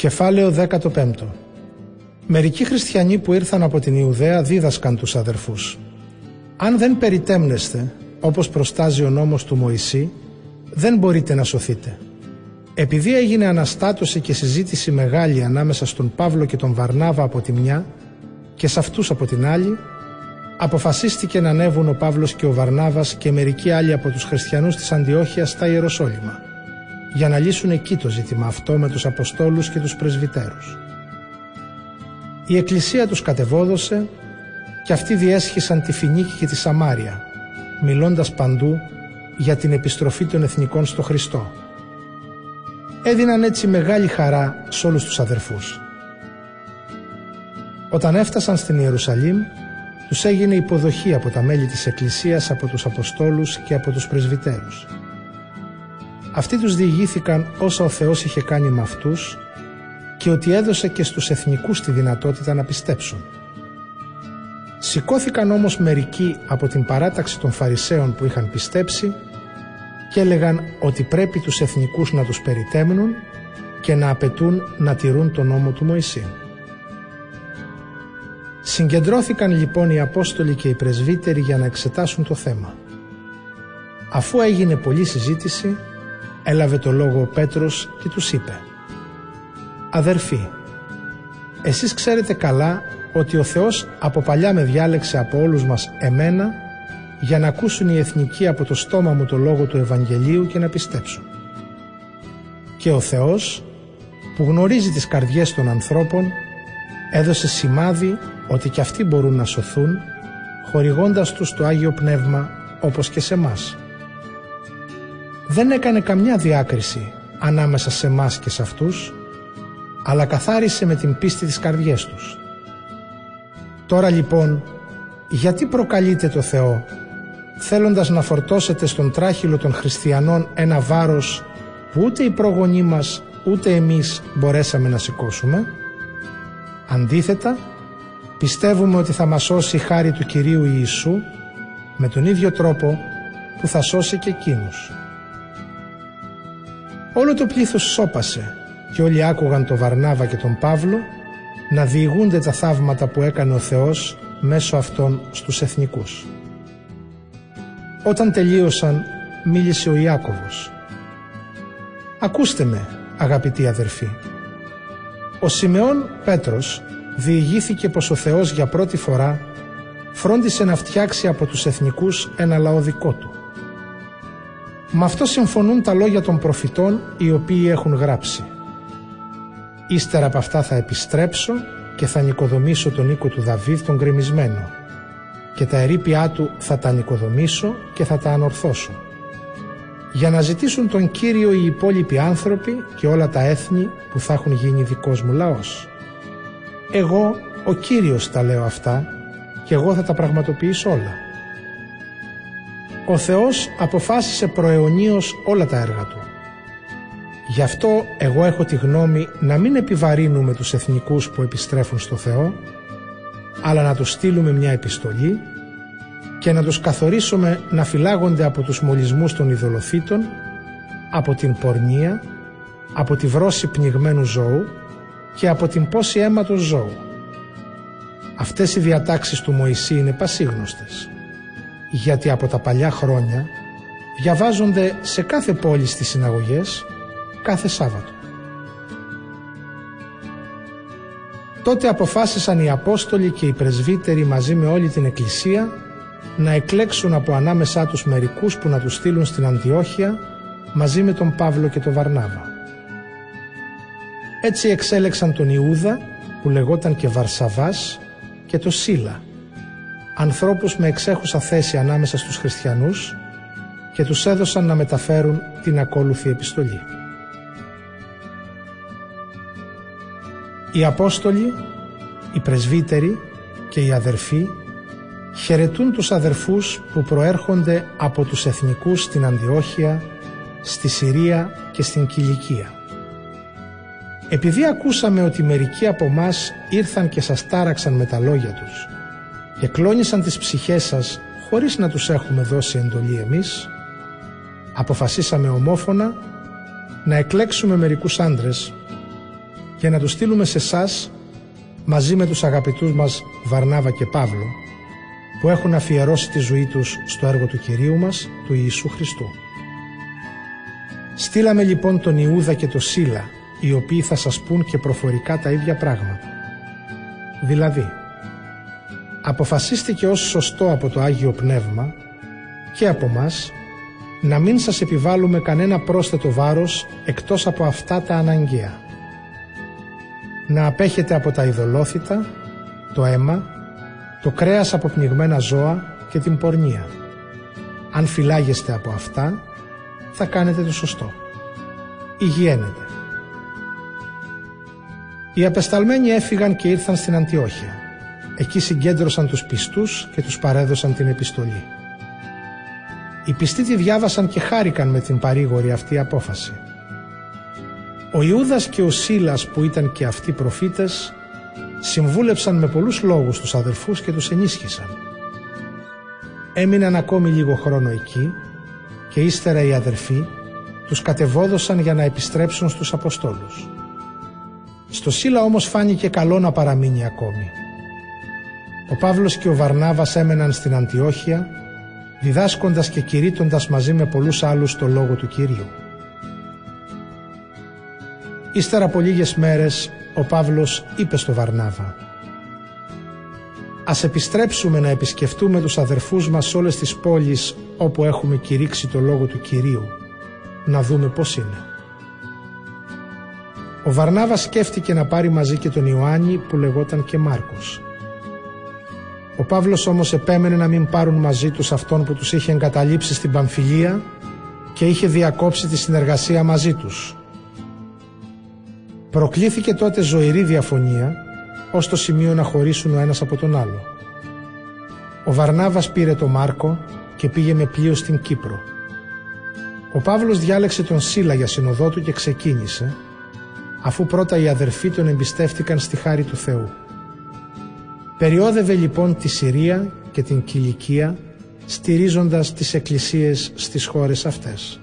Κεφάλαιο 15 Μερικοί χριστιανοί που ήρθαν από την Ιουδαία δίδασκαν τους αδερφούς. Αν δεν περιτέμνεστε, όπως προστάζει ο νόμος του Μωυσή, δεν μπορείτε να σωθείτε. Επειδή έγινε αναστάτωση και συζήτηση μεγάλη ανάμεσα στον Παύλο και τον Βαρνάβα από τη μια και σε αυτούς από την άλλη, αποφασίστηκε να ανέβουν ο Παύλος και ο Βαρνάβας και μερικοί άλλοι από τους χριστιανούς της Αντιόχειας στα Ιεροσόλυμα για να λύσουν εκεί το ζήτημα αυτό με τους Αποστόλους και τους Πρεσβυτέρους. Η Εκκλησία τους κατεβόδωσε και αυτοί διέσχισαν τη Φινίκη και τη Σαμάρια, μιλώντας παντού για την επιστροφή των εθνικών στο Χριστό. Έδιναν έτσι μεγάλη χαρά σε όλους τους αδερφούς. Όταν έφτασαν στην Ιερουσαλήμ, τους έγινε υποδοχή από τα μέλη της Εκκλησίας, από τους Αποστόλους και από τους Πρεσβυτέρους. Αυτοί τους διηγήθηκαν όσα ο Θεός είχε κάνει με αυτούς και ότι έδωσε και στους εθνικούς τη δυνατότητα να πιστέψουν. Σηκώθηκαν όμως μερικοί από την παράταξη των Φαρισαίων που είχαν πιστέψει και έλεγαν ότι πρέπει τους εθνικούς να τους περιτέμνουν και να απαιτούν να τηρούν τον νόμο του Μωυσή. Συγκεντρώθηκαν λοιπόν οι Απόστολοι και οι Πρεσβύτεροι για να εξετάσουν το θέμα. Αφού έγινε πολλή συζήτηση, έλαβε το λόγο ο Πέτρος και τους είπε «Αδερφοί, εσείς ξέρετε καλά ότι ο Θεός από παλιά με διάλεξε από όλους μας εμένα για να ακούσουν οι εθνικοί από το στόμα μου το λόγο του Ευαγγελίου και να πιστέψουν. Και ο Θεός που γνωρίζει τις καρδιές των ανθρώπων έδωσε σημάδι ότι και αυτοί μπορούν να σωθούν χορηγώντας τους το Άγιο Πνεύμα όπως και σε μας δεν έκανε καμιά διάκριση ανάμεσα σε μας και σε αυτούς, αλλά καθάρισε με την πίστη της καρδιές τους. Τώρα λοιπόν, γιατί προκαλείτε το Θεό, θέλοντας να φορτώσετε στον τράχυλο των χριστιανών ένα βάρος που ούτε οι προγονείς μας ούτε εμείς μπορέσαμε να σηκώσουμε; Αντίθετα, πιστεύουμε ότι θα μας σώσει η χάρη του Κυρίου Ιησού με τον ίδιο τρόπο που θα σώσει και εκείνους. Όλο το πλήθος σώπασε και όλοι άκουγαν τον Βαρνάβα και τον Παύλο να διηγούνται τα θαύματα που έκανε ο Θεός μέσω αυτών στους εθνικούς. Όταν τελείωσαν μίλησε ο Ιάκωβος. «Ακούστε με αγαπητοί αδερφοί. Ο Σιμεών Πέτρος διηγήθηκε πως ο Θεός για πρώτη φορά φρόντισε να φτιάξει από τους εθνικούς ένα λαό δικό του. Με αυτό συμφωνούν τα λόγια των προφητών οι οποίοι έχουν γράψει. Ύστερα από αυτά θα επιστρέψω και θα νοικοδομήσω τον οίκο του Δαβίδ τον γκρεμισμένο και τα ερήπια του θα τα νοικοδομήσω και θα τα ανορθώσω. Για να ζητήσουν τον Κύριο οι υπόλοιποι άνθρωποι και όλα τα έθνη που θα έχουν γίνει δικός μου λαός. Εγώ ο Κύριος τα λέω αυτά και εγώ θα τα πραγματοποιήσω όλα. Ο Θεός αποφάσισε προαιωνίως όλα τα έργα Του. Γι' αυτό εγώ έχω τη γνώμη να μην επιβαρύνουμε τους εθνικούς που επιστρέφουν στο Θεό, αλλά να τους στείλουμε μια επιστολή και να τους καθορίσουμε να φυλάγονται από τους μολυσμούς των ειδωλοθήτων, από την πορνεία, από τη βρώση πνιγμένου ζώου και από την πόση αίματος ζώου. Αυτές οι διατάξεις του Μωυσή είναι πασίγνωστες γιατί από τα παλιά χρόνια διαβάζονται σε κάθε πόλη στις συναγωγές κάθε Σάββατο. Τότε αποφάσισαν οι Απόστολοι και οι Πρεσβύτεροι μαζί με όλη την Εκκλησία να εκλέξουν από ανάμεσά τους μερικούς που να τους στείλουν στην Αντιόχεια μαζί με τον Παύλο και τον Βαρνάβα. Έτσι εξέλεξαν τον Ιούδα που λεγόταν και Βαρσαβάς και το Σίλα ανθρώπους με εξέχουσα θέση ανάμεσα στους χριστιανούς και τους έδωσαν να μεταφέρουν την ακόλουθη επιστολή. Οι Απόστολοι, οι Πρεσβύτεροι και οι αδερφοί χαιρετούν τους αδερφούς που προέρχονται από τους εθνικούς στην Αντιόχεια, στη Συρία και στην Κιλικία. Επειδή ακούσαμε ότι μερικοί από μας ήρθαν και σας τάραξαν με τα λόγια τους και κλώνησαν τις ψυχές σας χωρίς να τους έχουμε δώσει εντολή εμείς, αποφασίσαμε ομόφωνα να εκλέξουμε μερικούς άντρες για να τους στείλουμε σε εσάς μαζί με τους αγαπητούς μας Βαρνάβα και Παύλο που έχουν αφιερώσει τη ζωή τους στο έργο του Κυρίου μας, του Ιησού Χριστού. Στείλαμε λοιπόν τον Ιούδα και τον Σίλα, οι οποίοι θα σας πούν και προφορικά τα ίδια πράγματα. Δηλαδή, αποφασίστηκε ως σωστό από το Άγιο Πνεύμα και από μας να μην σας επιβάλλουμε κανένα πρόσθετο βάρος εκτός από αυτά τα αναγκαία. Να απέχετε από τα ειδωλόθητα, το αίμα, το κρέας από πνιγμένα ζώα και την πορνεία. Αν φυλάγεστε από αυτά, θα κάνετε το σωστό. Υγιένετε. Οι απεσταλμένοι έφυγαν και ήρθαν στην Αντιόχεια. Εκεί συγκέντρωσαν τους πιστούς και τους παρέδωσαν την επιστολή. Οι πιστοί τη διάβασαν και χάρηκαν με την παρήγορη αυτή απόφαση. Ο Ιούδας και ο Σίλας που ήταν και αυτοί προφήτες συμβούλεψαν με πολλούς λόγους τους αδελφούς και τους ενίσχυσαν. Έμειναν ακόμη λίγο χρόνο εκεί και ύστερα οι αδελφοί τους κατεβόδωσαν για να επιστρέψουν στους Αποστόλους. Στο Σίλα όμως φάνηκε καλό να παραμείνει ακόμη. Ο Παύλος και ο Βαρνάβας έμεναν στην Αντιόχεια διδάσκοντας και κηρύττοντας μαζί με πολλούς άλλους το Λόγο του Κυρίου. Ύστερα από λίγες μέρες ο Παύλος είπε στο Βαρνάβα «Ας επιστρέψουμε να επισκεφτούμε τους αδερφούς μας σε όλες τις πόλεις όπου έχουμε κηρύξει το Λόγο του Κυρίου, να δούμε πώς είναι». Ο Βαρνάβας σκέφτηκε να πάρει μαζί και τον Ιωάννη που λεγόταν και Μάρκος. Ο Παύλος όμως επέμενε να μην πάρουν μαζί τους αυτόν που τους είχε εγκαταλείψει στην Παμφιλία και είχε διακόψει τη συνεργασία μαζί τους. Προκλήθηκε τότε ζωηρή διαφωνία ως το σημείο να χωρίσουν ο ένας από τον άλλο. Ο Βαρνάβας πήρε το Μάρκο και πήγε με πλοίο στην Κύπρο. Ο Παύλος διάλεξε τον Σίλα για συνοδό του και ξεκίνησε, αφού πρώτα οι αδερφοί τον εμπιστεύτηκαν στη χάρη του Θεού. Περιόδευε λοιπόν τη Συρία και την Κιλικία στηρίζοντας τις εκκλησίες στις χώρες αυτές.